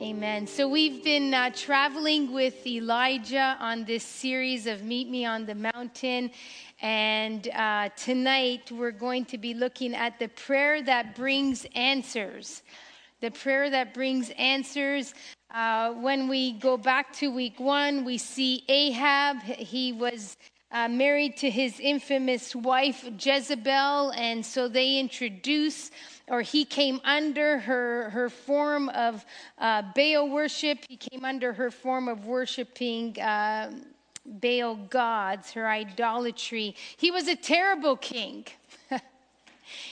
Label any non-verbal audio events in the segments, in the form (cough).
Amen. So we've been uh, traveling with Elijah on this series of Meet Me on the Mountain. And uh, tonight we're going to be looking at the prayer that brings answers. The prayer that brings answers. Uh, when we go back to week one, we see Ahab. He was uh, married to his infamous wife Jezebel, and so they introduce or he came under her, her form of uh, Baal worship. He came under her form of worshiping uh, Baal gods, her idolatry. He was a terrible king.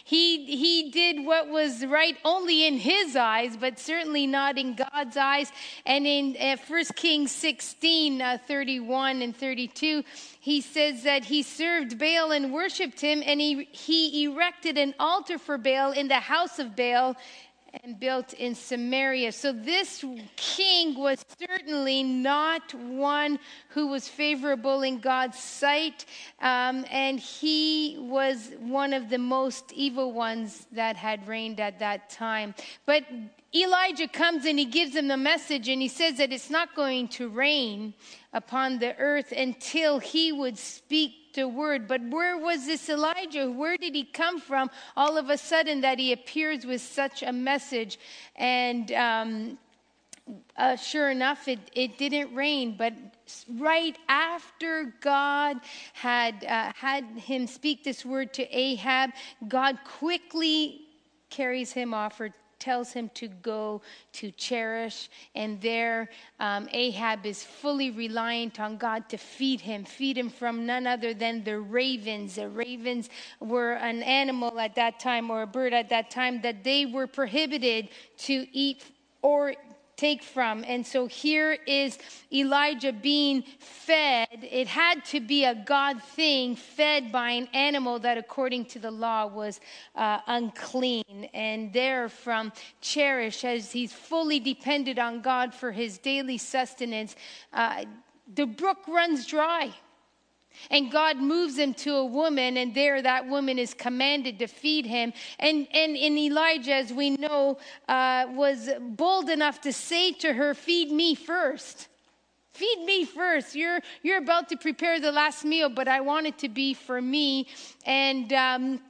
He, he did what was right only in his eyes, but certainly not in God's eyes. And in uh, 1 Kings 16 uh, 31 and 32, he says that he served Baal and worshiped him, and he, he erected an altar for Baal in the house of Baal and built in Samaria. So this king was certainly not one who was favorable in God's sight, um, and he was one of the most evil ones that had reigned at that time. But Elijah comes and he gives him the message, and he says that it's not going to rain upon the earth until he would speak the word. But where was this Elijah? Where did he come from all of a sudden that he appears with such a message? And um, uh, sure enough, it, it didn't rain. But right after God had, uh, had him speak this word to Ahab, God quickly carries him off or tells him to go to Cherith. And there, um, Ahab is fully reliant on God to feed him, feed him from none other than the ravens. The ravens were an animal at that time or a bird at that time that they were prohibited to eat or take from. And so here is Elijah being fed. It had to be a God thing, fed by an animal that, according to the law, was uh, unclean. And there from Cherith, as he's fully dependent on God for his daily sustenance, uh, the brook runs dry. And God moves him to a woman, and there that woman is commanded to feed him. And, and in Elijah, as we know, uh, was bold enough to say to her, Feed me first. Feed me first. You're, you're about to prepare the last meal, but I want it to be for me. And um,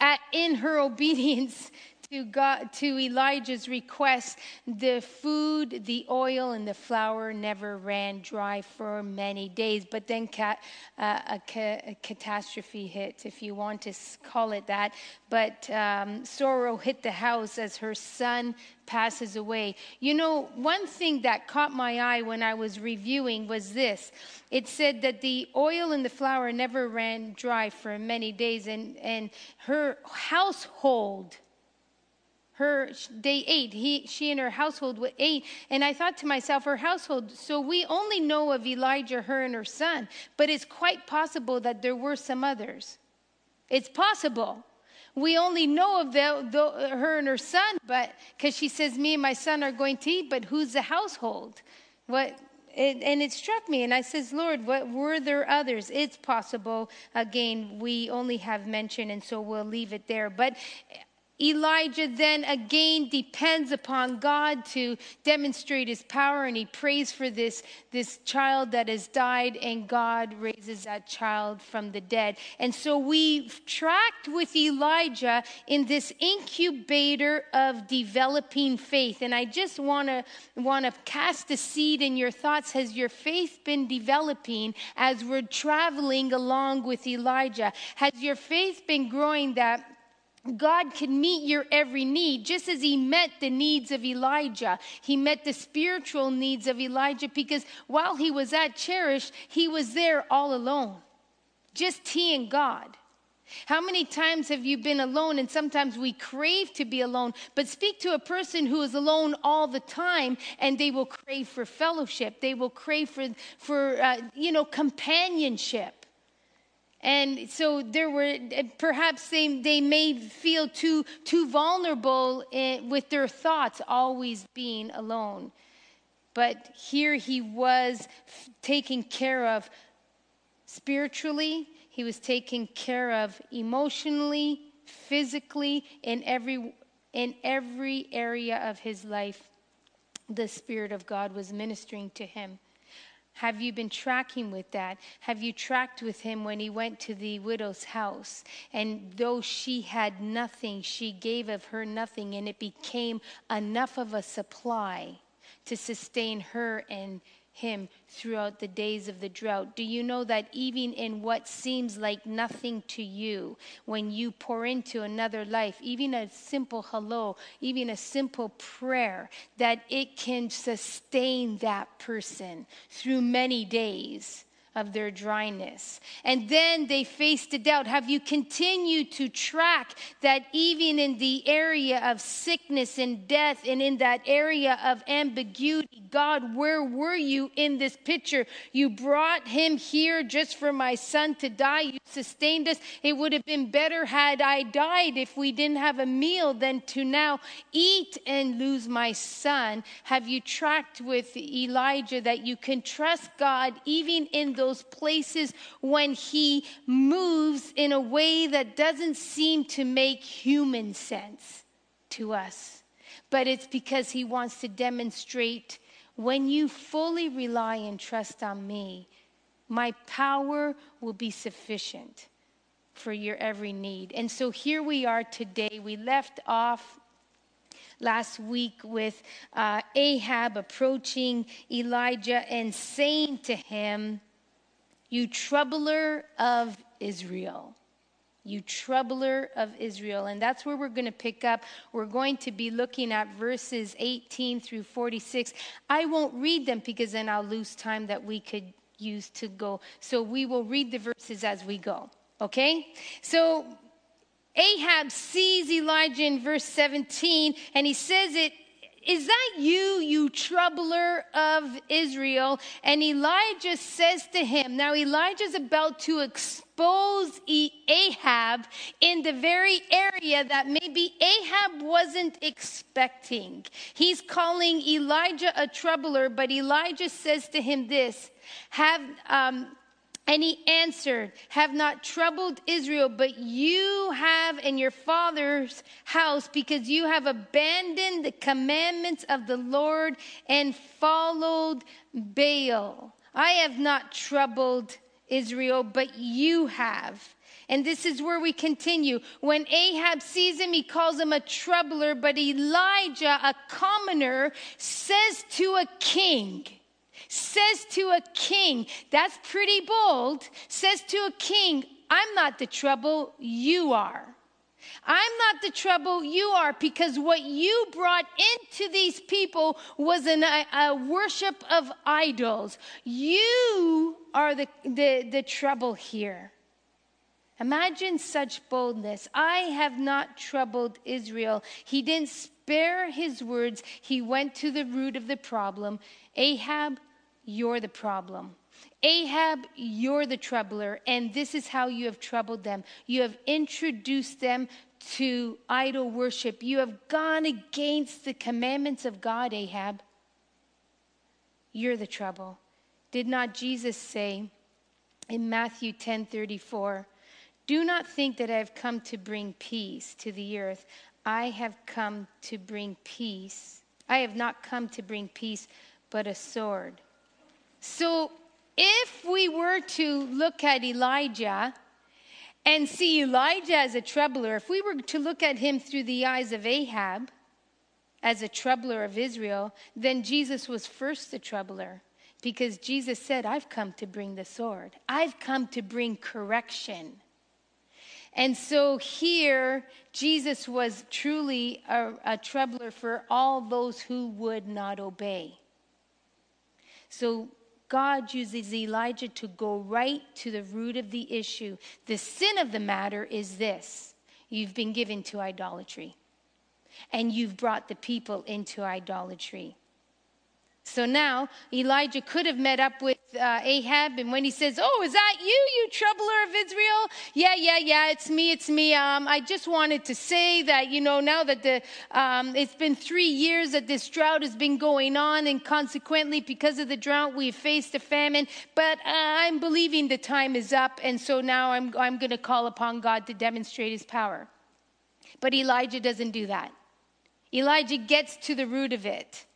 at, in her (laughs) obedience to God, to Elijah's request, the food, the oil, and the flour never ran dry for many days. But then uh, a, ca- a, catastrophe hit, if you want to call it that. But um, sorrow hit the house as her son passes away. You know, one thing that caught my eye when I was reviewing was this. It said that the oil and the flour never ran dry for many days, and, and her household her they ate. He she and her household ate. And i thought to myself her household so we only know of elijah her and her son but it's quite possible that there were some others. It's possible. We only know of the, the, her and her son but because she says me and my son are going to eat but who's the household? What it, and it struck me and i says lord what were there others? It's possible. Again we only have mention and so we'll leave it there. But Elijah then again depends upon God to demonstrate his power, and he prays for this, this child that has died, and God raises that child from the dead. And so we've tracked with Elijah in this incubator of developing faith. And I just want to want to cast a seed in your thoughts. Has your faith been developing as we're traveling along with Elijah? Has your faith been growing that God can meet your every need, just as He met the needs of Elijah. He met the spiritual needs of Elijah because while he was at Cherith, he was there all alone, just he and God. How many times have you been alone? And sometimes we crave to be alone, but speak to a person who is alone all the time and they will crave for fellowship. They will crave for, for uh, you know, companionship. And so there were, eh, perhaps they, they may feel too, too vulnerable in, with their thoughts, always being alone. But here he was taken care of spiritually, he was taken care of emotionally, physically, in every, in every area of his life. the Spirit of God was ministering to him. Have you been tracking with that? Have you tracked with him when he went to the widow's house? And though she had nothing, she gave of her nothing, and it became enough of a supply to sustain her and him throughout the days of the drought? Do you know that even in what seems like nothing to you, when you pour into another life, even a simple hello, even a simple prayer, that it can sustain that person through many days? Of their dryness. And then they faced the doubt. Have you continued to track that even in the area of sickness and death and in that area of ambiguity, God, where were you in this picture? You brought him here just for my son to die. You sustained us. It would have been better had I died if we didn't have a meal than to now eat and lose my son. Have you tracked with Elijah that you can trust God even in those those places when he moves in a way that doesn't seem to make human sense to us. But it's because he wants to demonstrate when you fully rely and trust on me, my power will be sufficient for your every need. And so here we are today. We left off last week with uh, Ahab approaching Elijah and saying to him, you troubler of Israel. You troubler of Israel. And that's where we're going to pick up. We're going to be looking at verses 18 through 46. I won't read them because then I'll lose time that we could use to go. So we will read the verses as we go. Okay? So Ahab sees Elijah in verse 17, and he says it is that you, you troubler of Israel? And Elijah says to him, Now Elijah's about to expose Ahab in the very area that maybe Ahab wasn't expecting. He's calling Elijah a troubler, but Elijah says to him this Have, um, and he answered, Have not troubled Israel, but you have in your father's house, because you have abandoned the commandments of the Lord and followed Baal. I have not troubled Israel, but you have. And this is where we continue. When Ahab sees him, he calls him a troubler, but Elijah, a commoner, says to a king, says to a king, that's pretty bold, says to a king, I'm not the trouble, you are. I'm not the trouble, you are, because what you brought into these people was an, a, a worship of idols. You are the, the, the trouble here. Imagine such boldness. I have not troubled Israel. He didn't spare his words, he went to the root of the problem. Ahab, you're the problem. Ahab, you're the troubler, and this is how you have troubled them. You have introduced them to idol worship. You have gone against the commandments of God, Ahab. You're the trouble. Did not Jesus say in Matthew 10 34, Do not think that I have come to bring peace to the earth. I have come to bring peace. I have not come to bring peace, but a sword. So, if we were to look at Elijah and see Elijah as a troubler, if we were to look at him through the eyes of Ahab as a troubler of Israel, then Jesus was first the troubler because Jesus said, I've come to bring the sword, I've come to bring correction. And so here, Jesus was truly a, a troubler for all those who would not obey. So God uses Elijah to go right to the root of the issue. The sin of the matter is this you've been given to idolatry, and you've brought the people into idolatry. So now Elijah could have met up with uh, Ahab, and when he says, "Oh, is that you, you troubler of Israel?" Yeah, yeah, yeah, it's me, it's me. Um, I just wanted to say that you know now that the um, it's been three years that this drought has been going on, and consequently, because of the drought, we've faced a famine. But uh, I'm believing the time is up, and so now I'm I'm going to call upon God to demonstrate His power. But Elijah doesn't do that. Elijah gets to the root of it.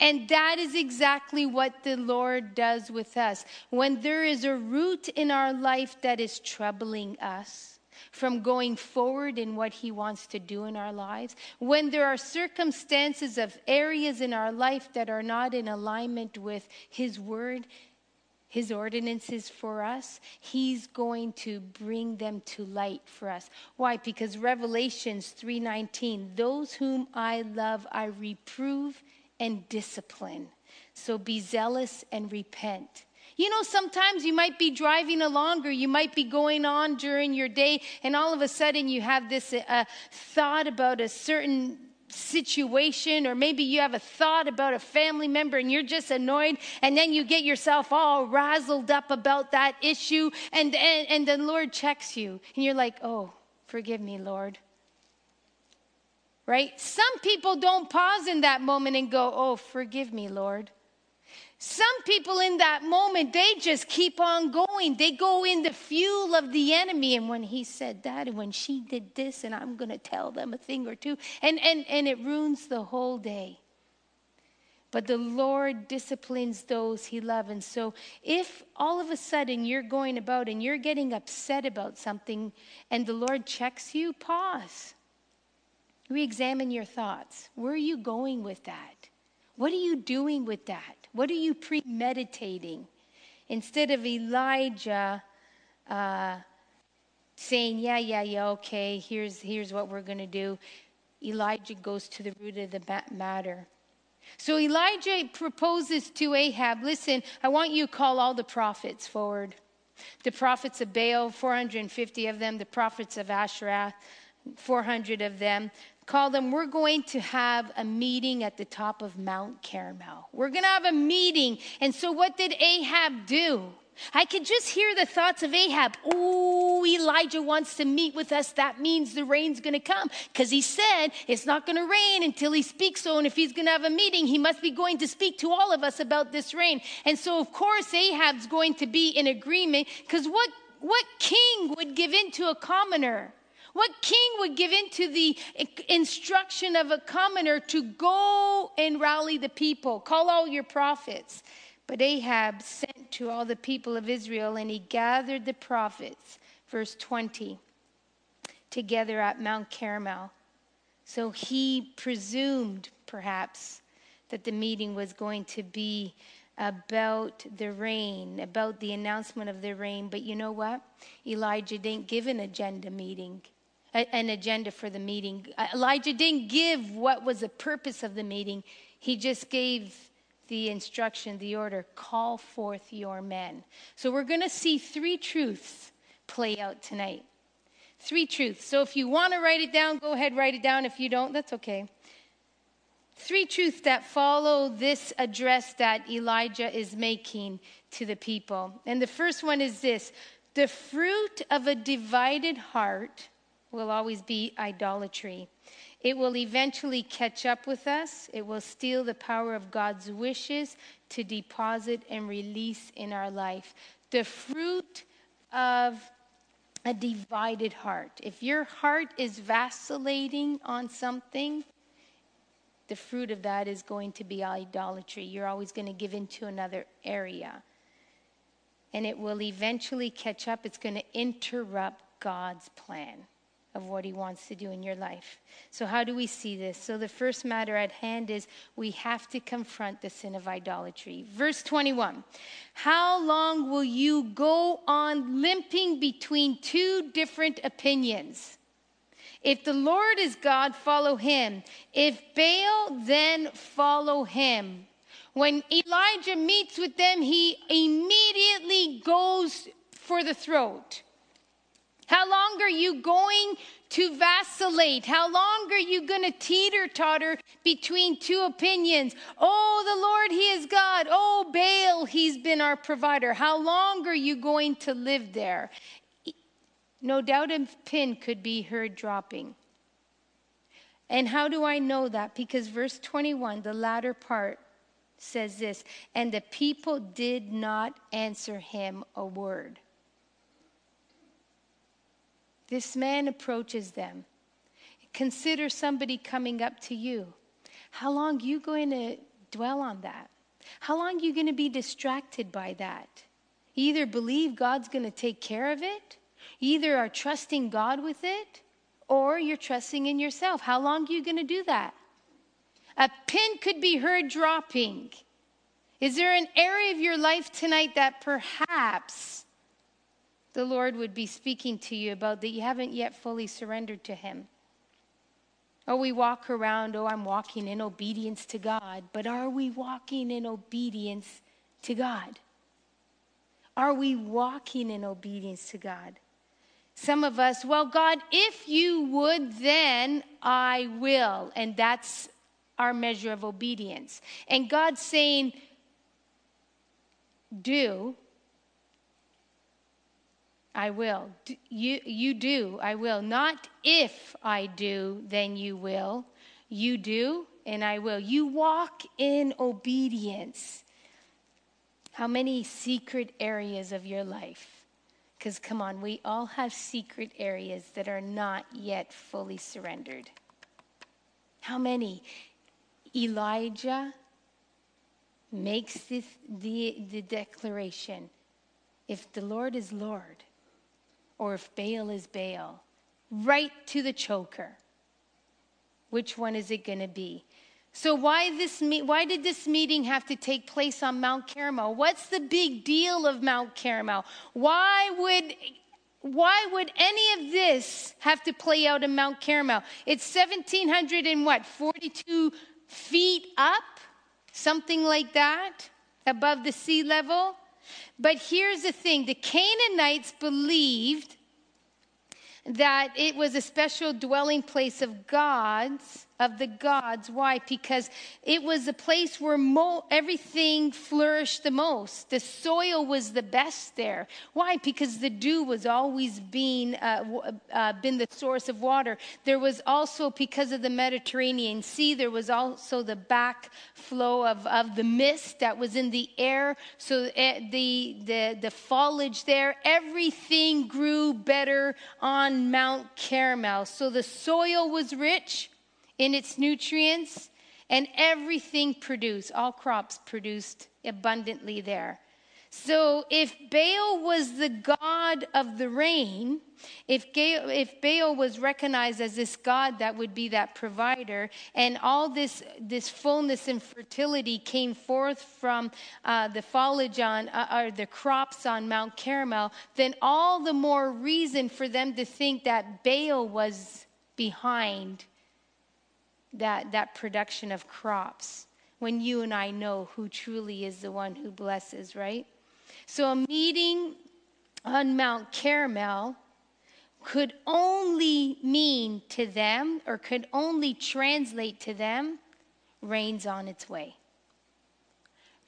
And that is exactly what the Lord does with us. When there is a root in our life that is troubling us, from going forward in what He wants to do in our lives, when there are circumstances of areas in our life that are not in alignment with His Word, his ordinances for us, he's going to bring them to light for us. Why? Because Revelations 3:19, those whom I love I reprove and discipline. So be zealous and repent. You know, sometimes you might be driving along or you might be going on during your day, and all of a sudden you have this uh, thought about a certain situation, or maybe you have a thought about a family member and you're just annoyed, and then you get yourself all razzled up about that issue, and, and, and the Lord checks you, and you're like, oh, forgive me, Lord. Right? Some people don't pause in that moment and go, oh, forgive me, Lord. Some people in that moment, they just keep on going. They go in the fuel of the enemy. And when he said that, and when she did this, and I'm going to tell them a thing or two, and, and, and it ruins the whole day. But the Lord disciplines those he loves. And so, if all of a sudden you're going about and you're getting upset about something and the Lord checks you, pause. Re examine your thoughts. Where are you going with that? What are you doing with that? What are you premeditating? Instead of Elijah uh, saying, Yeah, yeah, yeah, okay, here's, here's what we're going to do, Elijah goes to the root of the matter. So Elijah proposes to Ahab listen, I want you to call all the prophets forward. The prophets of Baal, 450 of them, the prophets of Asherah, 400 of them call them, we're going to have a meeting at the top of Mount Carmel. We're going to have a meeting. And so, what did Ahab do? I could just hear the thoughts of Ahab. Oh, Elijah wants to meet with us. That means the rain's going to come. Because he said it's not going to rain until he speaks so. And if he's going to have a meeting, he must be going to speak to all of us about this rain. And so, of course, Ahab's going to be in agreement. Because what, what king would give in to a commoner? What king would give in to the instruction of a commoner to go and rally the people, call all your prophets? But Ahab sent to all the people of Israel, and he gathered the prophets, verse 20, together at Mount Carmel. So he presumed, perhaps, that the meeting was going to be about the rain, about the announcement of the rain. But you know what? Elijah didn't give an agenda meeting an agenda for the meeting. Uh, Elijah didn't give what was the purpose of the meeting, he just gave the instruction, the order call forth your men. So we're going to see three truths play out tonight. Three truths. So if you want to write it down, go ahead, write it down. If you don't, that's okay. Three truths that follow this address that Elijah is making to the people. And the first one is this the fruit of a divided heart will always be idolatry. It will eventually catch up with us. It will steal the power of God's wishes to deposit and release in our life. The fruit of a divided heart. If your heart is vacillating on something, the fruit of that is going to be idolatry. You're always going to give into another area. And it will eventually catch up. It's going to interrupt God's plan of what he wants to do in your life. So, how do we see this? So, the first matter at hand is we have to confront the sin of idolatry. Verse 21 How long will you go on limping between two different opinions? If the Lord is God, follow him. If Baal, then follow him. When Elijah meets with them, he immediately goes for the throat. How long are you going to vacillate? How long are you going to teeter totter between two opinions? Oh, the Lord, He is God. Oh, Baal, He's been our provider. How long are you going to live there? No doubt a pin could be heard dropping. And how do I know that? Because verse 21, the latter part, says this And the people did not answer him a word. This man approaches them. Consider somebody coming up to you. How long you going to dwell on that. How long you going to be distracted by that? Either believe God's going to take care of it, either are trusting God with it, or you're trusting in yourself. How long are you going to do that? A pin could be heard dropping. Is there an area of your life tonight that perhaps the Lord would be speaking to you about that you haven't yet fully surrendered to Him? Oh, we walk around, oh, I'm walking in obedience to God, but are we walking in obedience to God? Are we walking in obedience to God? Some of us, well, God, if you would, then I will. And that's our measure of obedience. And God's saying, do, I will. You, you do, I will. Not if I do, then you will. You do, and I will. You walk in obedience. How many secret areas of your life? Because come on, we all have secret areas that are not yet fully surrendered. How many? Elijah makes this, the, the declaration if the Lord is Lord, or if Baal is Baal, right to the choker. Which one is it going to be? So why this why did this meeting have to take place on Mount Carmel? What's the big deal of Mount Carmel? Why would why would any of this have to play out in Mount Carmel? It's 1700 and what? 42 feet up? Something like that above the sea level? But here's the thing, the Canaanites believed that it was a special dwelling place of God's, of the gods. Why? Because it was a place where mo- everything flourished the most. The soil was the best there. Why? Because the dew was always being uh, uh, been the source of water. There was also because of the Mediterranean Sea. There was also the backflow of, of the mist that was in the air. So uh, the the the foliage there, everything grew better on Mount Carmel. So the soil was rich in its nutrients, and everything produced, all crops produced abundantly there. So if Baal was the god of the rain, if, if Baal was recognized as this god that would be that provider, and all this, this fullness and fertility came forth from uh, the foliage on, uh, or the crops on Mount Carmel, then all the more reason for them to think that Baal was behind that, that production of crops when you and I know who truly is the one who blesses, right? So a meeting on Mount Carmel could only mean to them or could only translate to them rain's on its way.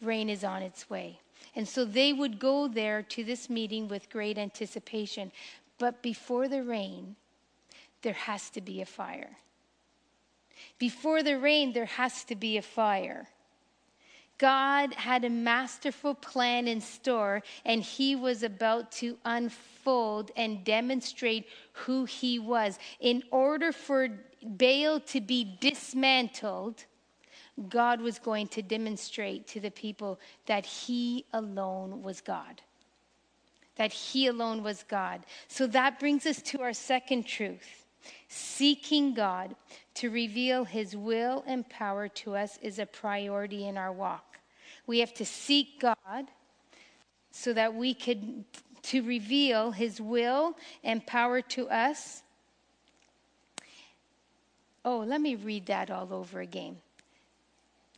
Rain is on its way. And so they would go there to this meeting with great anticipation. But before the rain, there has to be a fire. Before the rain, there has to be a fire. God had a masterful plan in store, and he was about to unfold and demonstrate who he was. In order for Baal to be dismantled, God was going to demonstrate to the people that he alone was God. That he alone was God. So that brings us to our second truth. Seeking God to reveal his will and power to us is a priority in our walk. We have to seek God so that we could to reveal his will and power to us. Oh, let me read that all over again.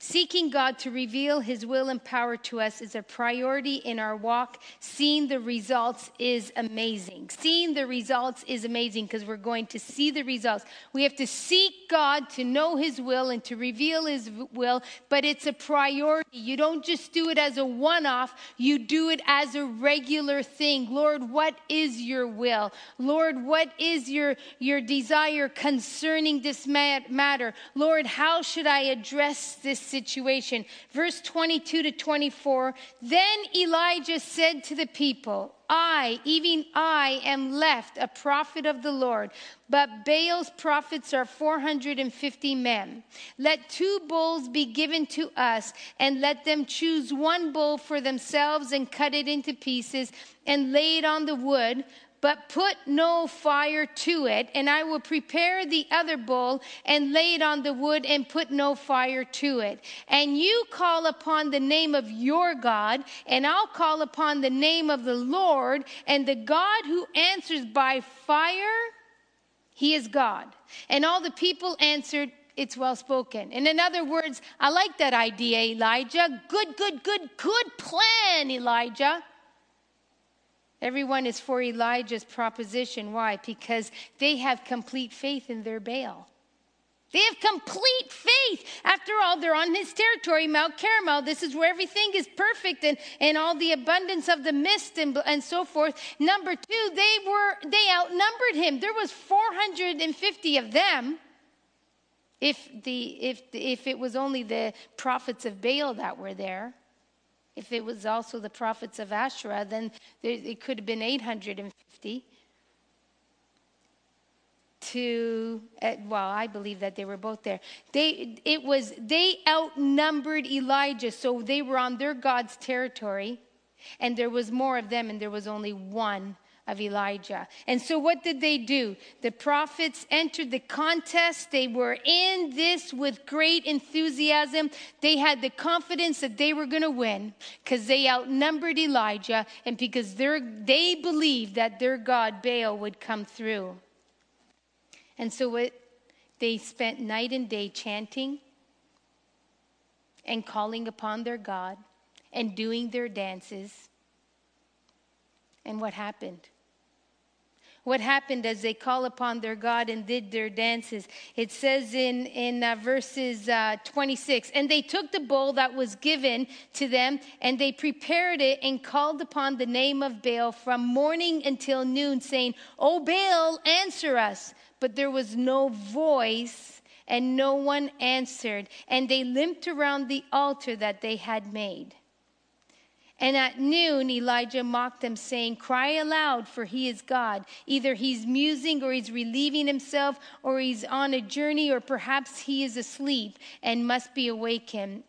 Seeking God to reveal His will and power to us is a priority in our walk. Seeing the results is amazing. Seeing the results is amazing because we're going to see the results. We have to seek God to know His will and to reveal His will, but it's a priority. You don't just do it as a one off, you do it as a regular thing. Lord, what is your will? Lord, what is your, your desire concerning this matter? Lord, how should I address this situation? Verse 22 to 24 Then Elijah said to the people, I, even I, am left a prophet of the Lord, but Baal's prophets are 450 men. Let two bulls be given to us, and let them choose one bull for themselves and cut it into pieces and lay it on the wood but put no fire to it, and I will prepare the other bull and lay it on the wood and put no fire to it. And you call upon the name of your God, and I'll call upon the name of the Lord, and the God who answers by fire, he is God. And all the people answered, it's well spoken. And in other words, I like that idea, Elijah. Good, good, good, good plan, Elijah. Everyone is for Elijah's proposition. Why? Because they have complete faith in their Baal. They have complete faith. After all, they're on his territory, Mount Carmel. This is where everything is perfect and, and all the abundance of the mist and, and so forth. Number two, they were they outnumbered him. There was 450 of them. If the if if it was only the prophets of Baal that were there. If it was also the prophets of Asherah, then it could have been 850 to uh, well i believe that they were both there. They it was they outnumbered elijah so they were on their god's territory and there was more of them and there was only one of Elijah. And so, what did they do? The prophets entered the contest. They were in this with great enthusiasm. They had the confidence that they were going to win because they outnumbered Elijah and because they believed that their God, Baal, would come through. And so, what, they spent night and day chanting and calling upon their God and doing their dances. And what happened? What happened as they call upon their God and did their dances. It says in, in uh, verses uh, 26 And they took the bowl that was given to them, and they prepared it and called upon the name of Baal from morning until noon, saying, O Baal, answer us. But there was no voice, and no one answered. And they limped around the altar that they had made. And at noon, Elijah mocked them, saying, Cry aloud, for he is God. Either he's musing or he's relieving himself, or he's on a journey, or perhaps he is asleep and must be awakened.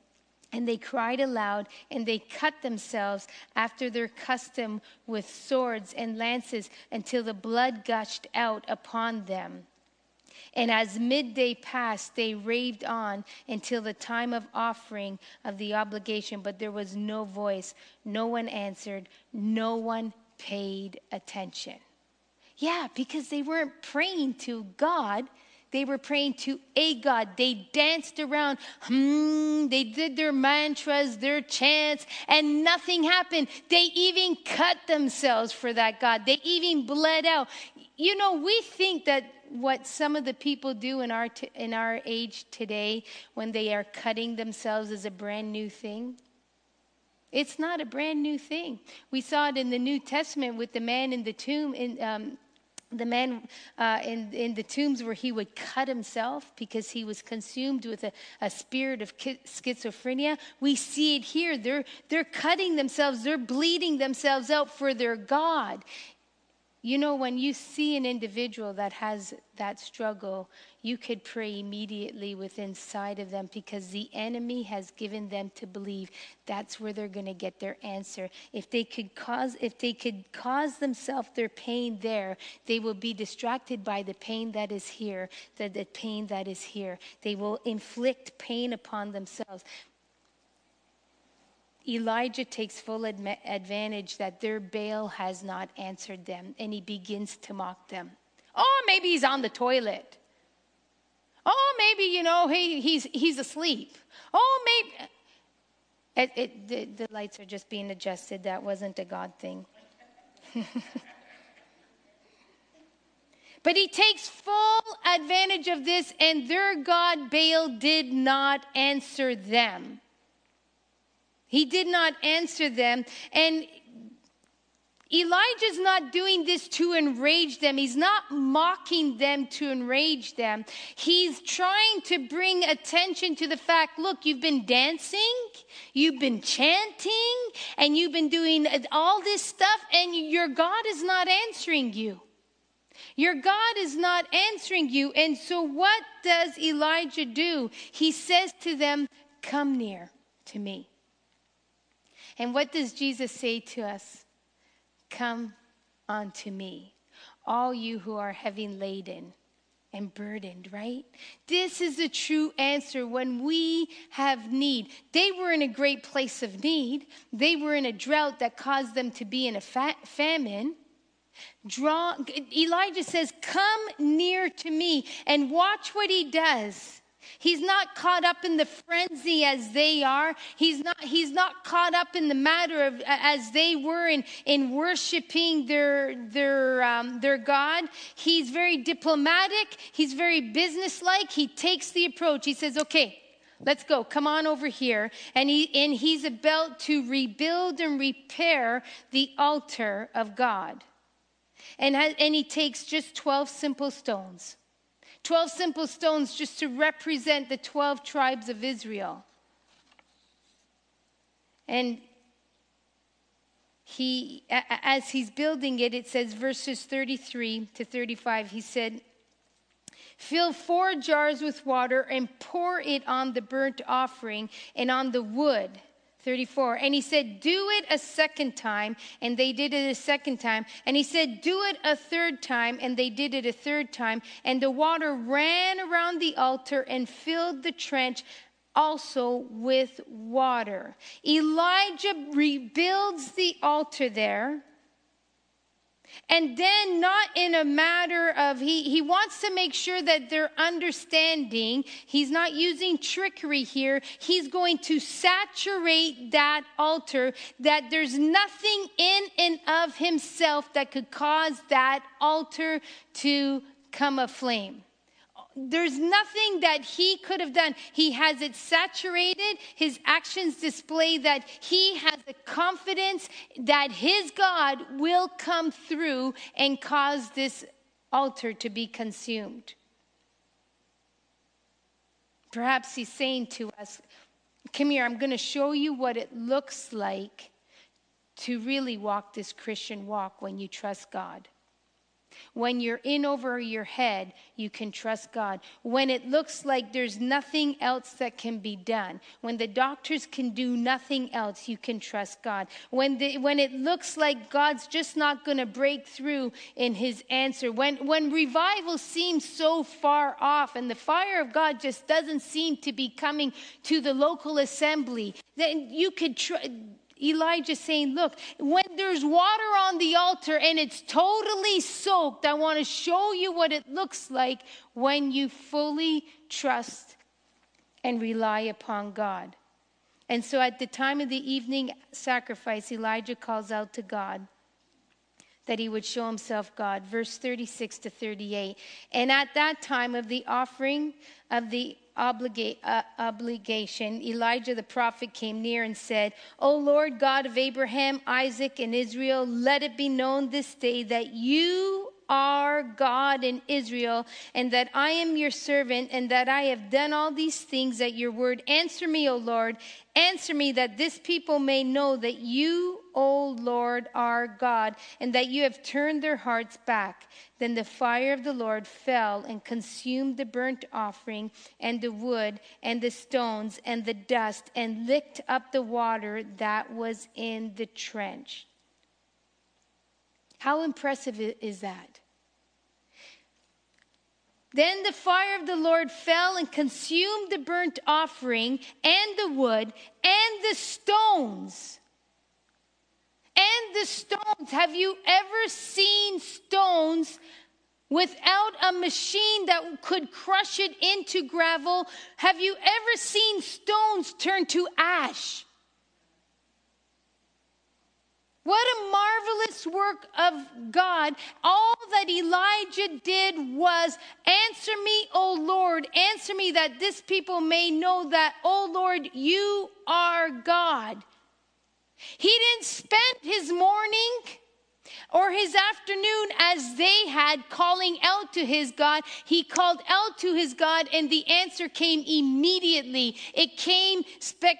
And they cried aloud, and they cut themselves after their custom with swords and lances until the blood gushed out upon them. And as midday passed, they raved on until the time of offering of the obligation, but there was no voice, no one answered, no one paid attention. Yeah, because they weren't praying to God. They were praying to a God. They danced around, hmm, they did their mantras, their chants, and nothing happened. They even cut themselves for that God. They even bled out. You know, we think that what some of the people do in our, t- in our age today when they are cutting themselves is a brand new thing. It's not a brand new thing. We saw it in the New Testament with the man in the tomb, in, um, the man uh, in, in the tombs where he would cut himself because he was consumed with a, a spirit of schizophrenia. We see it here. They're, they're cutting themselves, they're bleeding themselves out for their God. You know, when you see an individual that has that struggle, you could pray immediately within sight of them because the enemy has given them to believe that's where they're going to get their answer. If they could cause if they could cause themselves their pain there, they will be distracted by the pain that is here, the, the pain that is here. They will inflict pain upon themselves. Elijah takes full advantage that their Baal has not answered them, and he begins to mock them. Oh, maybe he's on the toilet. Oh, maybe, you know, he, he's, he's asleep. Oh, maybe. It, it, the, the lights are just being adjusted. That wasn't a God thing. (laughs) But he takes full advantage of this, and their God Baal did not answer them. He did not answer them. And Elijah's not doing this to enrage them. He's not mocking them to enrage them. He's trying to bring attention to the fact look, you've been dancing, you've been chanting, and you've been doing all this stuff, and your God is not answering you. Your God is not answering you. And so, what does Elijah do? He says to them, Come near to me. And what does Jesus say to us? Come unto me, all you who are heavy laden and burdened, right? This is the true answer when we have need. They were in a great place of need. They were in a drought that caused them to be in a fa- famine. Draw Elijah says, "Come near to me and watch what he does." He's not caught up in the frenzy as they are. He's not, he's not caught up in the matter of as they were in, in worshiping their, their, um, their God. He's very diplomatic. He's very businesslike. He takes the approach. He says, okay, let's go. Come on over here. And, he, and he's about to rebuild and repair the altar of God. And, and he takes just 12 simple stones 12 simple stones just to represent the 12 tribes of Israel. And he, as he's building it, it says verses 33 to 35, he said, Fill four jars with water and pour it on the burnt offering and on the wood 34. And he said, Do it a second time. And they did it a second time. And he said, Do it a third time. And they did it a third time. And the water ran around the altar and filled the trench also with water. Elijah rebuilds the altar there. And then, not in a matter of, he, he wants to make sure that they're understanding. He's not using trickery here. He's going to saturate that altar, that there's nothing in and of himself that could cause that altar to come aflame there's nothing that he could have done. He has it saturated. His actions display that he has the confidence that his God will come through and cause this altar to be consumed. Perhaps he's saying to us, Come here, I'm going to show you what it looks like to really walk this Christian walk when you trust God. When you're in over your head, you can trust God. When it looks like there's nothing else that can be done, when the doctors can do nothing else, you can trust God. When, the, when it looks like God's just not going to break through in his answer, when, when revival seems so far off and the fire of God just doesn't seem to be coming to the local assembly, then you could trust Elijah saying, Look, when there's water on the altar and it's totally soaked, I want to show you what it looks like when you fully trust and rely upon God. And so at the time of the evening sacrifice, Elijah calls out to God that he would show himself God. Verse 36 to 38. And at that time of the offering of the obliga- uh, obligation, Elijah the prophet came near and said, O Lord God of Abraham, Isaac, and Israel, let it be known this day that you are God in Israel, and that I am your servant, and that I have done all these things at your word. Answer me, O Lord. Answer me that this people may know that you, O Lord, are God, and that you have turned their hearts back. Then the fire of the Lord fell and consumed the burnt offering, and the wood, and the stones, and the dust, and licked up the water that was in the trench. How impressive is that? Then the fire of the Lord fell and consumed the burnt offering and the wood and the stones. And the stones. Have you ever seen stones without a machine that could crush it into gravel? Have you ever seen stones turn to ash? What a marvelous work of God. All that Elijah did was answer me, O Lord, answer me that this people may know that, O Lord, you are God. He didn't spend his morning or his afternoon as they had calling out to his God. He called out to his God, and the answer came immediately. It came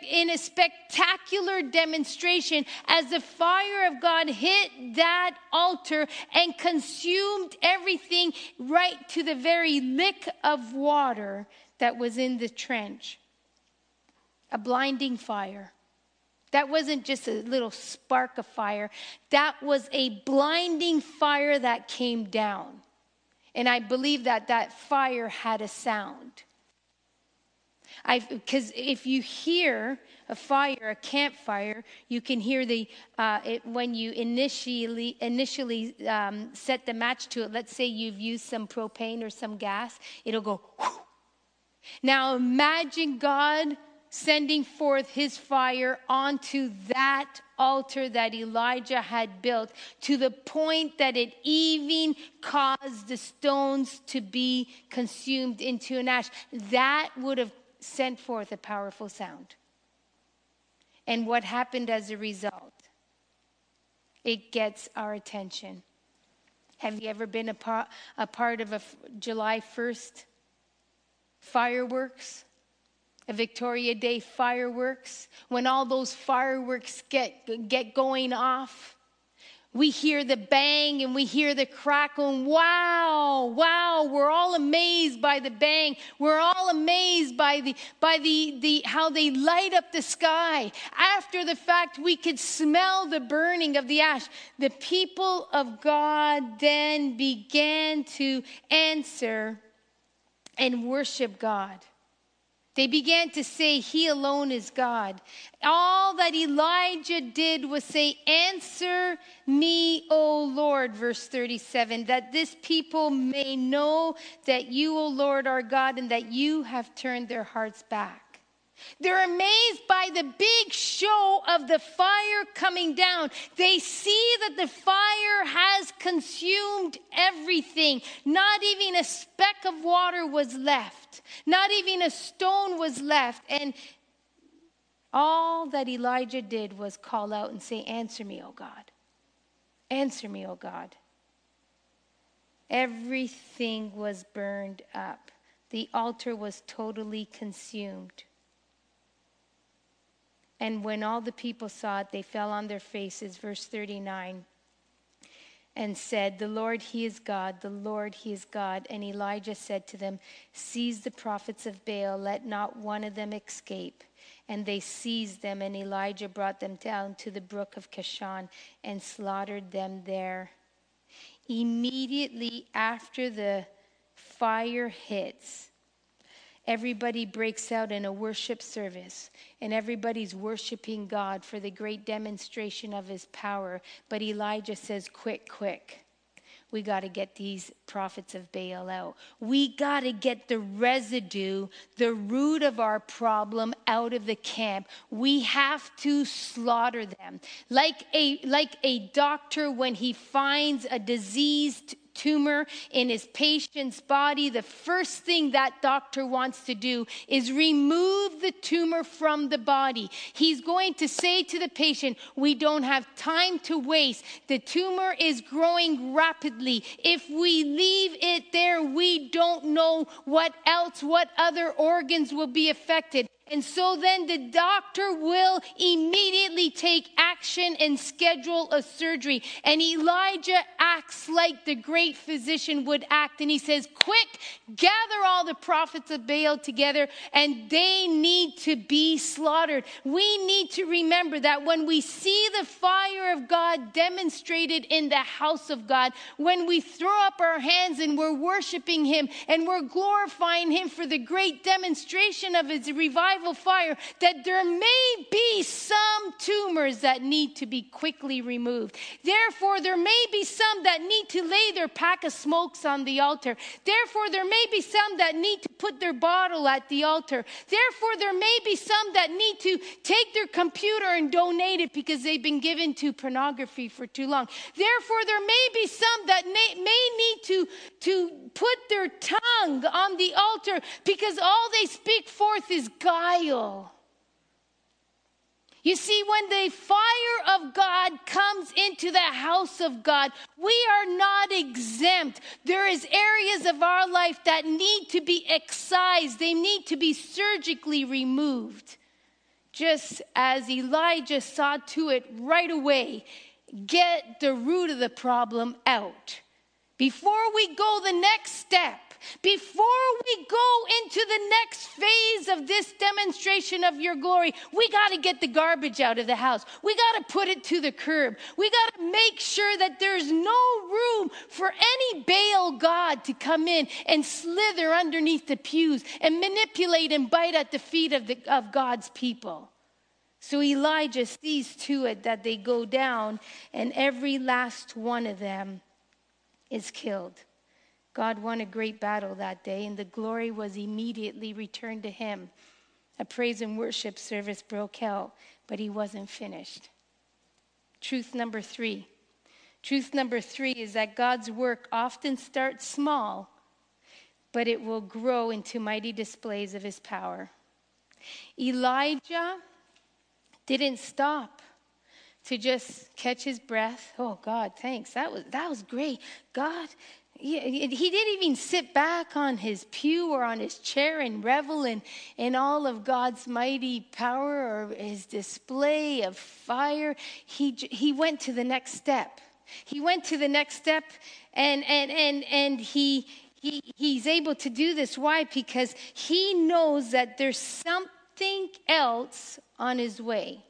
in a spectacular demonstration as the fire of God hit that altar and consumed everything right to the very lick of water that was in the trench. A blinding fire. That wasn't just a little spark of fire, that was a blinding fire that came down. And I believe that that fire had a sound. Because if you hear a fire, a campfire, you can hear the uh, it, when you initially initially um, set the match to it. Let's say you've used some propane or some gas, it'll go. Now imagine God sending forth his fire onto that altar that Elijah had built to the point that it even caused the stones to be consumed into an ash. That would have sent forth a powerful sound. And what happened as a result? It gets our attention. Have you ever been a, a part of a July 1st fireworks? Victoria Day fireworks, when all those fireworks get, get going off, we hear the bang and we hear the crackle. And wow, wow, we're all amazed by the bang. We're all amazed by the by the, the how they light up the sky. After the fact, we could smell the burning of the ash. The people of God then began to answer and worship God. They began to say, He alone is God. All that Elijah did was say, Answer me, O Lord, verse 37, that this people may know that you, O Lord, are God, and that you have turned their hearts back. They're amazed by the big show of the fire coming down. They see that the fire has consumed everything. Not even a speck of water was left, not even a stone was left. And all that Elijah did was call out and say, Answer me, O God. Answer me, O God. Everything was burned up. The altar was totally consumed. And when all the people saw it, they fell on their faces. Verse 39 and said, The Lord, He is God, the Lord, He is God. And Elijah said to them, Seize the prophets of Baal, let not one of them escape. And they seized them, and Elijah brought them down to the brook of Kishon and slaughtered them there. Immediately after the fire hits, everybody breaks out in a worship service and everybody's worshiping God for the great demonstration of his power. But Elijah says, Quick, quick. We got to get these prophets of Baal out. We got to get the residue, the root of our problem out of the camp. We have to slaughter them. Like a, like a doctor when he finds a diseased tumor in his patient's body, the first thing that doctor wants to do is remove the tumor from the body. He's going to say to the patient, We don't have time to waste. The tumor is growing rapidly. If we leave it there, we don't know what else, what other organs will be affected. And so then the doctor will immediately take action and schedule a surgery. And Elijah acts like the great physician would act. And he says, Quick, gather all the prophets of Baal together, and they need to be slaughtered. We need to remember that when we see the fire of God demonstrated in the house of God, when we throw up our hands and we're worshiping Him and we're glorifying Him for the great demonstration of His revival revival fire that there may be some tumors that need to be quickly removed. Therefore, there may be some that need to lay their pack of smokes on the altar. Therefore, there may be some that need to put their bottle at the altar. Therefore, there may be some that need to take their computer and donate it because they've been given to pornography for too long. Therefore, there may be some that may need to, to put their tongue on the altar because all they speak forth is God you You see, when the fire of God comes into the house of God, we are not exempt. There is areas of our life that need to be excised. They need to be surgically removed. Just as Elijah saw to it right away, get the root of the problem out. Before we go the next step, before we go into the next phase of this demonstration of your glory, we got to get the garbage out of the house. We got to put it to the curb. We got to make sure that there's no room for any Baal God to come in and slither underneath the pews and manipulate and bite at the feet of, the, of God's people. So Elijah sees to it that they go down, and every last one of them is killed. God won a great battle that day, and the glory was immediately returned to him. A praise and worship service broke out, but he wasn't finished. Truth number three. Truth number three is that God's work often starts small, but it will grow into mighty displays of his power. Elijah didn't stop to just catch his breath. Oh God, thanks. That was that was great. God, he, didn't even sit back on his pew or on his chair and revel in, in all of God's mighty power or his display of fire. He, he went to the next step. He went to the next step and, and, and, and he, he, he's able to do this. Why? Because he knows that there's something else on his way.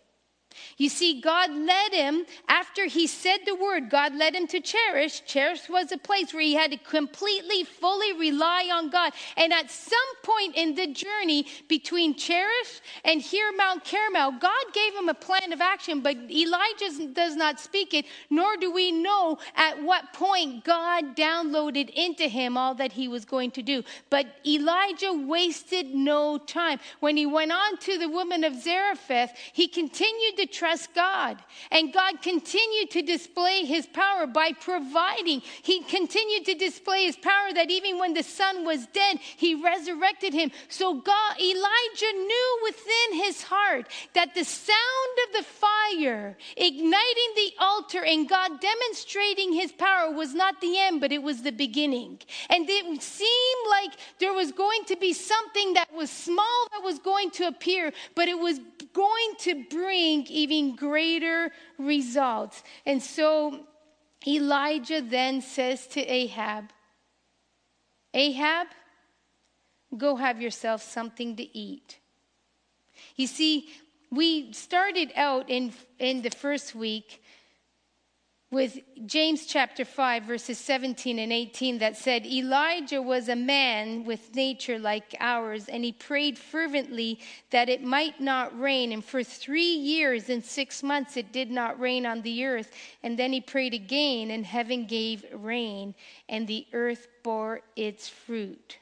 You see, God led him, after he said the word, God led him to Cherith. Cherith was a place where he had to completely, fully rely on God. And at some point in the journey between Cherith and here, Mount Carmel, God gave him a plan of action, but Elijah does not speak it, nor do we know at what point God downloaded into him all that he was going to do. But Elijah wasted no time. When he went on to the woman of Zarephath, he continued to trust God. And God continued to display his power by providing. He continued to display his power that even when the son was dead, he resurrected him. So God, Elijah knew within his heart that the sound of the fire igniting the altar and God demonstrating his power was not the end, but it was the beginning. And it seemed like there was going to be something that was small that was going to appear, but it was going to bring even greater results. And so Elijah then says to Ahab, Ahab, go have yourself something to eat. You see, we started out in, in the first week with James chapter 5, verses 17 and 18, that said, Elijah was a man with nature like ours, and he prayed fervently that it might not rain. And for three years and six months it did not rain on the earth. And then he prayed again, and heaven gave rain, and the earth bore its fruit.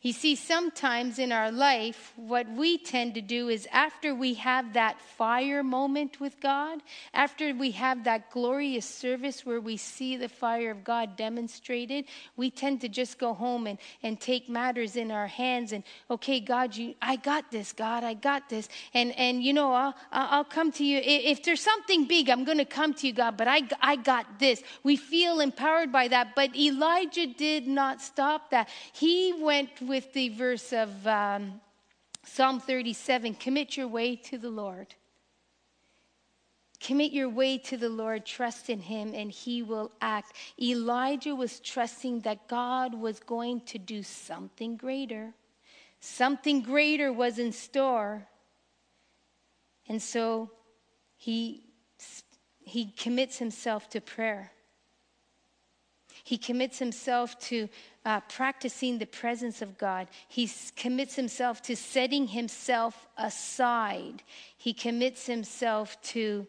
You see, sometimes in our life, what we tend to do is after we have that fire moment with God, after we have that glorious service where we see the fire of God demonstrated, we tend to just go home and, and take matters in our hands and, okay, God, you, I got this, God, I got this. And, and you know, I'll, I'll come to you. If there's something big, I'm going to come to you, God, but I, I got this. We feel empowered by that. But Elijah did not stop that. He went with the verse of um, Psalm 37 commit your way to the Lord. Commit your way to the Lord, trust in Him, and He will act. Elijah was trusting that God was going to do something greater. Something greater was in store. And so he, he commits himself to prayer. He commits himself to uh, practicing the presence of God. He commits himself to setting himself aside. He commits himself to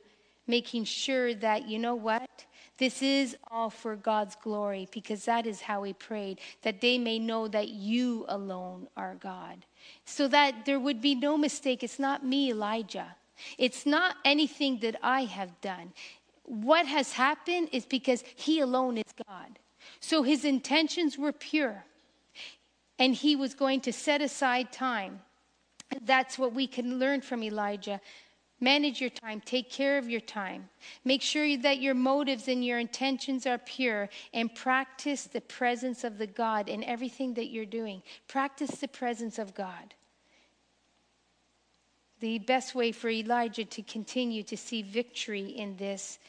making sure that, you know what? This is all for God's glory because that is how he prayed, that they may know that you alone are God. So that there would be no mistake. It's not me, Elijah. It's not anything that I have done. What has happened is because he alone is God. So his intentions were pure. And he was going to set aside time That's what we can learn from Elijah. Manage your time, take care of your time. Make sure that your motives and your intentions are pure and practice the presence of the God in everything that you're doing. Practice the presence of God. The best way for Elijah to continue to see victory in this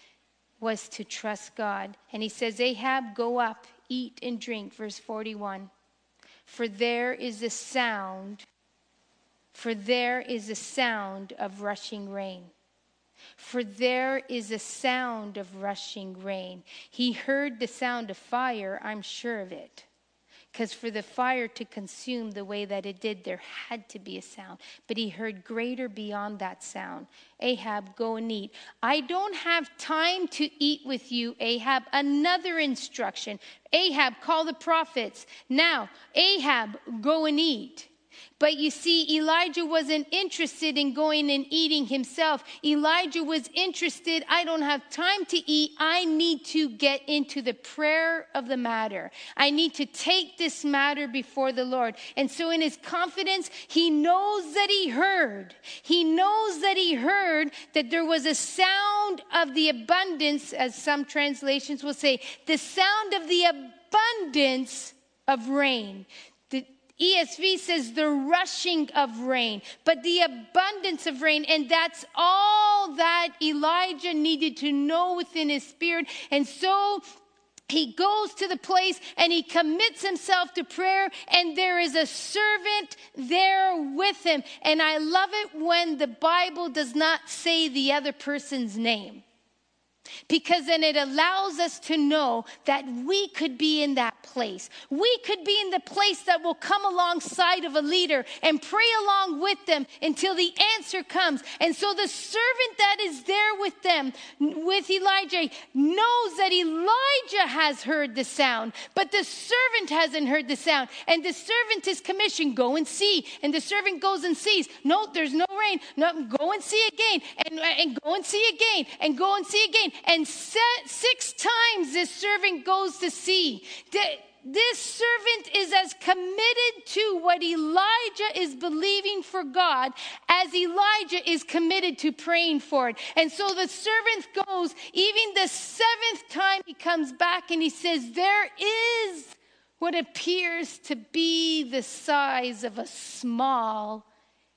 was to trust God. And he says, Ahab, go up, eat and drink, verse 41. For there is a sound for there is a sound of rushing rain. For there is a sound of rushing rain. He heard the sound of fire, I'm sure of it. Because for the fire to consume the way that it did, there had to be a sound. But he heard greater beyond that sound. Ahab, go and eat. I don't have time to eat with you, Ahab. Another instruction Ahab, call the prophets. Now, Ahab, go and eat. But you see, Elijah wasn't interested in going and eating himself. Elijah was interested, I don't have time to eat. I need to get into the prayer of the matter. I need to take this matter before the Lord. And so, in his confidence, he knows that he heard. He knows that he heard that there was a sound of the abundance, as some translations will say, the sound of the abundance of rain. ESV says the rushing of rain, but the abundance of rain. And that's all that Elijah needed to know within his spirit. And so he goes to the place and he commits himself to prayer, and there is a servant there with him. And I love it when the Bible does not say the other person's name because then it allows us to know that we could be in that place. We could be in the place that will come alongside of a leader and pray along with them until the answer comes. And so the servant that is there with them, with Elijah, knows that Elijah has heard the sound, but the servant hasn't heard the sound. And the servant is commissioned, go and see. And the servant goes and sees. No, there's no rain. No, go and see again. And, and go and see again. And go and see again. And six times this servant goes to see. This servant is as committed to what Elijah is believing for God as Elijah is committed to praying for it. And so the servant goes, even the seventh time he comes back and he says, There is what appears to be the size of a small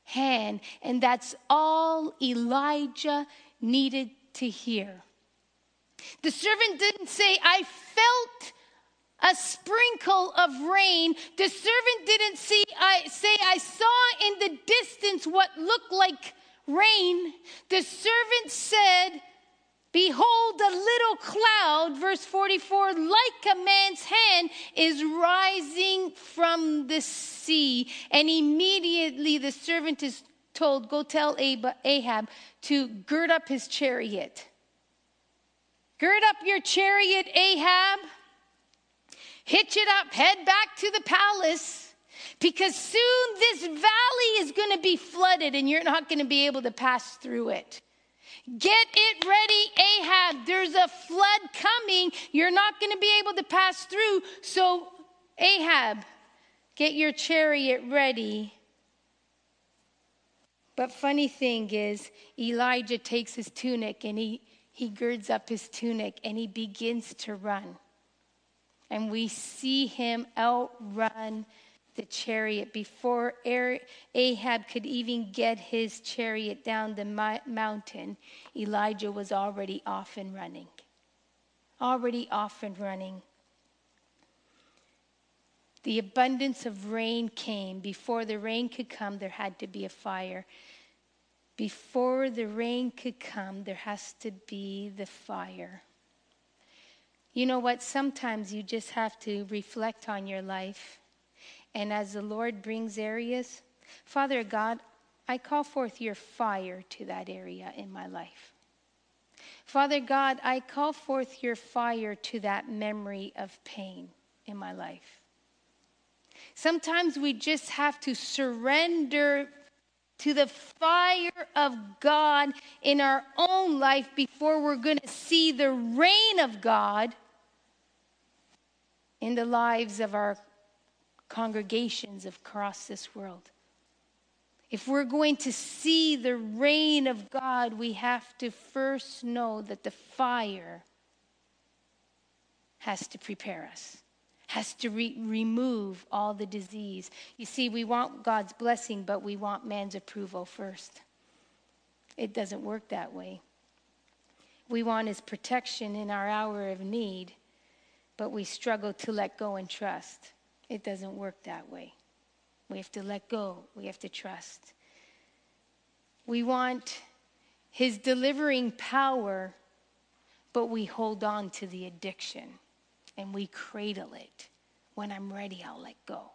hand. And that's all Elijah needed to hear. The servant didn't say, I felt a sprinkle of rain. The servant didn't see, I say, I saw in the distance what looked like rain. The servant said, Behold, a little cloud, verse 44, like a man's hand, is rising from the sea. And immediately the servant is told, Go tell Ahab to gird up his chariot. Gird up your chariot, Ahab. Hitch it up, head back to the palace, because soon this valley is going to be flooded and you're not going to be able to pass through it. Get it ready, Ahab. There's a flood coming. You're not going to be able to pass through. So, Ahab, get your chariot ready. But funny thing is, Elijah takes his tunic and he he girds up his tunic and he begins to run. And we see him outrun the chariot before Ahab could even get his chariot down the mountain. Elijah was already off and running. Already off and running. The abundance of rain came. Before the rain could come, there had to be a fire. Before the rain could come, there has to be the fire. You know what? Sometimes you just have to reflect on your life. And as the Lord brings areas, Father God, I call forth your fire to that area in my life. Father God, I call forth your fire to that memory of pain in my life. Sometimes we just have to surrender to the fire of God in our own life before we're going to see the reign of God in the lives of our congregations across this world. If we're going to see the reign of God, we have to first know that the fire has to prepare us, has to re- remove all the disease. You see, we want God's blessing, but we want man's approval first. It doesn't work that way. We want his protection in our hour of need, but we struggle to let go and trust. It doesn't work that way. We have to let go, we have to trust. We want his delivering power, but we hold on to the addiction and we cradle it. When I'm ready, I'll let go.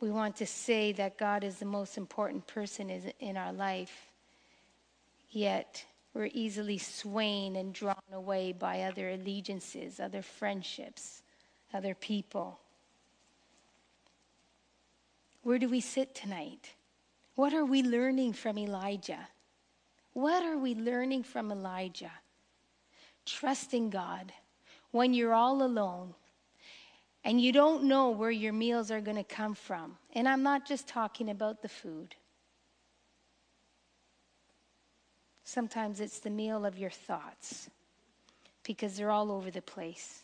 We want to say that God is the most important person in our life, yet we're easily swayed and drawn away by other allegiances, other friendships, other people. Where do we sit tonight? What are we learning from Elijah? What are we learning from Elijah? Trusting God when you're all alone and you don't know where your meals are going to come from. And I'm not just talking about the food. Sometimes it's the meal of your thoughts because they're all over the place.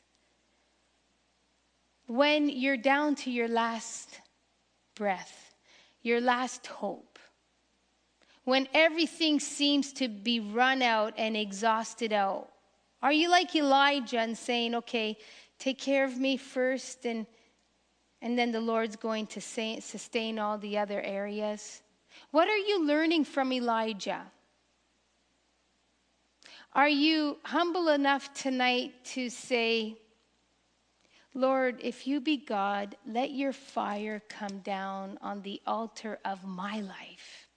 When you're down to your last breath, your last hope, when everything seems to be run out and exhausted out, are you like Elijah and saying, okay, take care of me first, and, and then the Lord's going to say, sustain all the other areas? What are you learning from Elijah? Are you humble enough tonight to say, Lord, if you be God, let your fire come down on the altar of my life,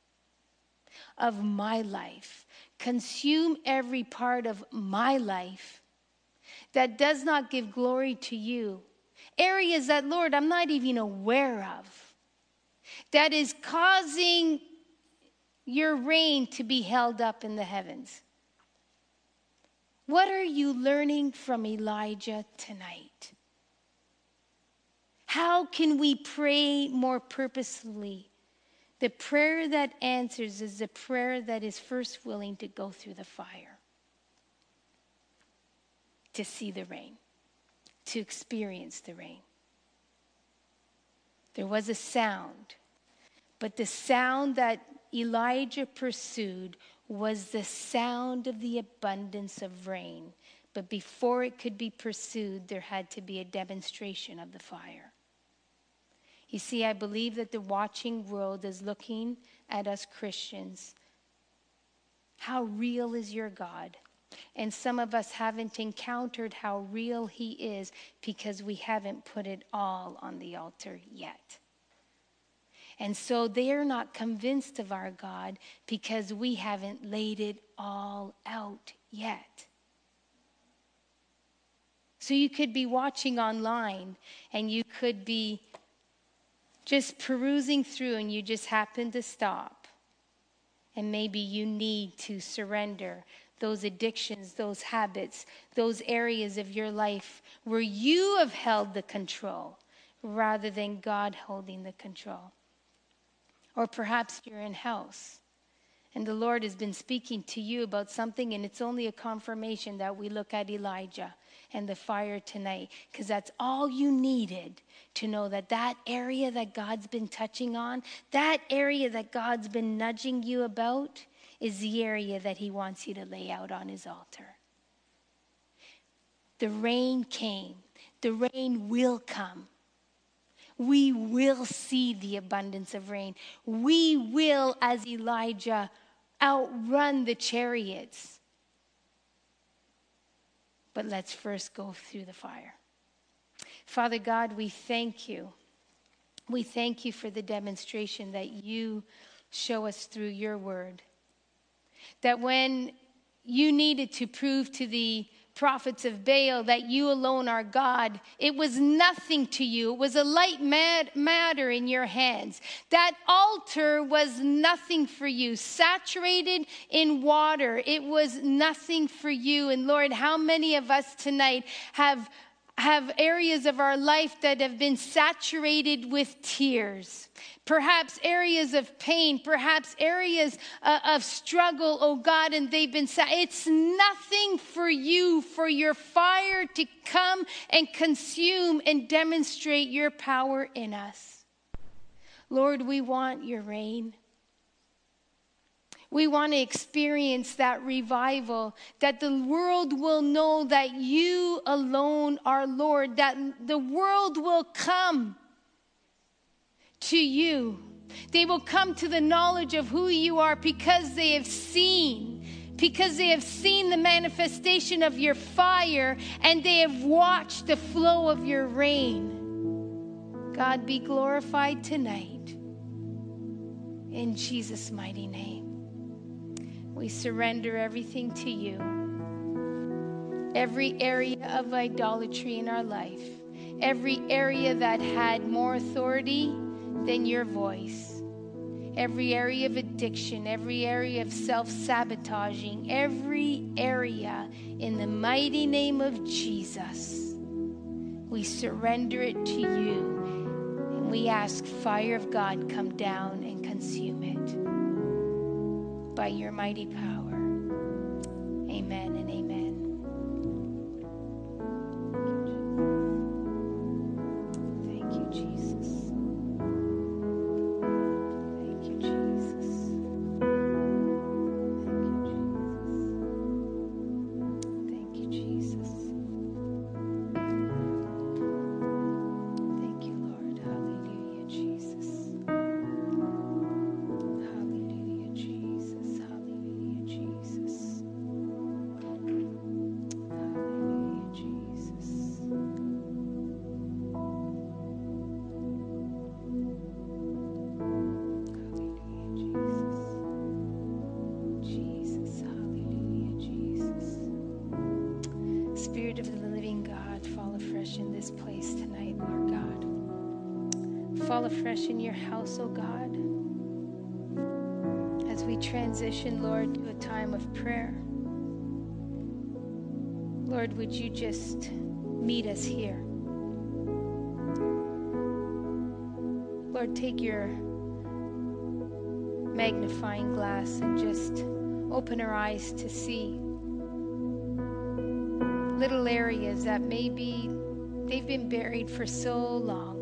of my life consume every part of my life that does not give glory to you. Areas that, Lord, I'm not even aware of, that is causing your reign to be held up in the heavens. What are you learning from Elijah tonight? How can we pray more purposefully the prayer that answers is the prayer that is first willing to go through the fire, to see the rain, to experience the rain. There was a sound, but the sound that Elijah pursued was the sound of the abundance of rain. But before it could be pursued, there had to be a demonstration of the fire. You see, I believe that the watching world is looking at us Christians. How real is your God? And some of us haven't encountered how real He is because we haven't put it all on the altar yet. And so they're not convinced of our God because we haven't laid it all out yet. So you could be watching online and you could be just perusing through and you just happen to stop. And maybe you need to surrender those addictions, those habits, those areas of your life where you have held the control rather than God holding the control. Or perhaps you're in house and the Lord has been speaking to you about something, and it's only a confirmation that we look at Elijah and the fire tonight because that's all you needed to know that that area that God's been touching on, that area that God's been nudging you about, is the area that He wants you to lay out on His altar. The rain came, the rain will come. We will see the abundance of rain. We will, as Elijah, outrun the chariots. But let's first go through the fire. Father God, we thank you. We thank you for the demonstration that you show us through your word. That when you needed to prove to the prophets of Baal that you alone are God. It was nothing to you. It was a light mad- matter in your hands. That altar was nothing for you. Saturated in water, it was nothing for you. And Lord, how many of us tonight have have areas of our life that have been saturated with tears. Perhaps areas of pain, perhaps areas uh, of struggle, oh God, and they've been, sa- it's nothing for you, for your fire to come and consume and demonstrate your power in us. Lord, we want your rain. We want to experience that revival, that the world will know that you alone are Lord, that the world will come to you. They will come to the knowledge of who you are because they have seen, because they have seen the manifestation of your fire and they have watched the flow of your rain. God be glorified tonight. In Jesus' mighty name. We surrender everything to you. Every area of idolatry in our life, every area that had more authority than your voice, every area of addiction, every area of self sabotaging, every area in the mighty name of Jesus. We surrender it to you. And we ask fire of God come down and consume it by your mighty power. Take your magnifying glass and just open our eyes to see little areas that maybe they've been buried for so long.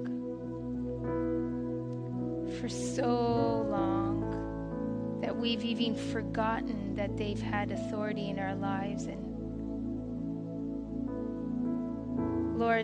For so long that we've even forgotten that they've had authority in our lives. And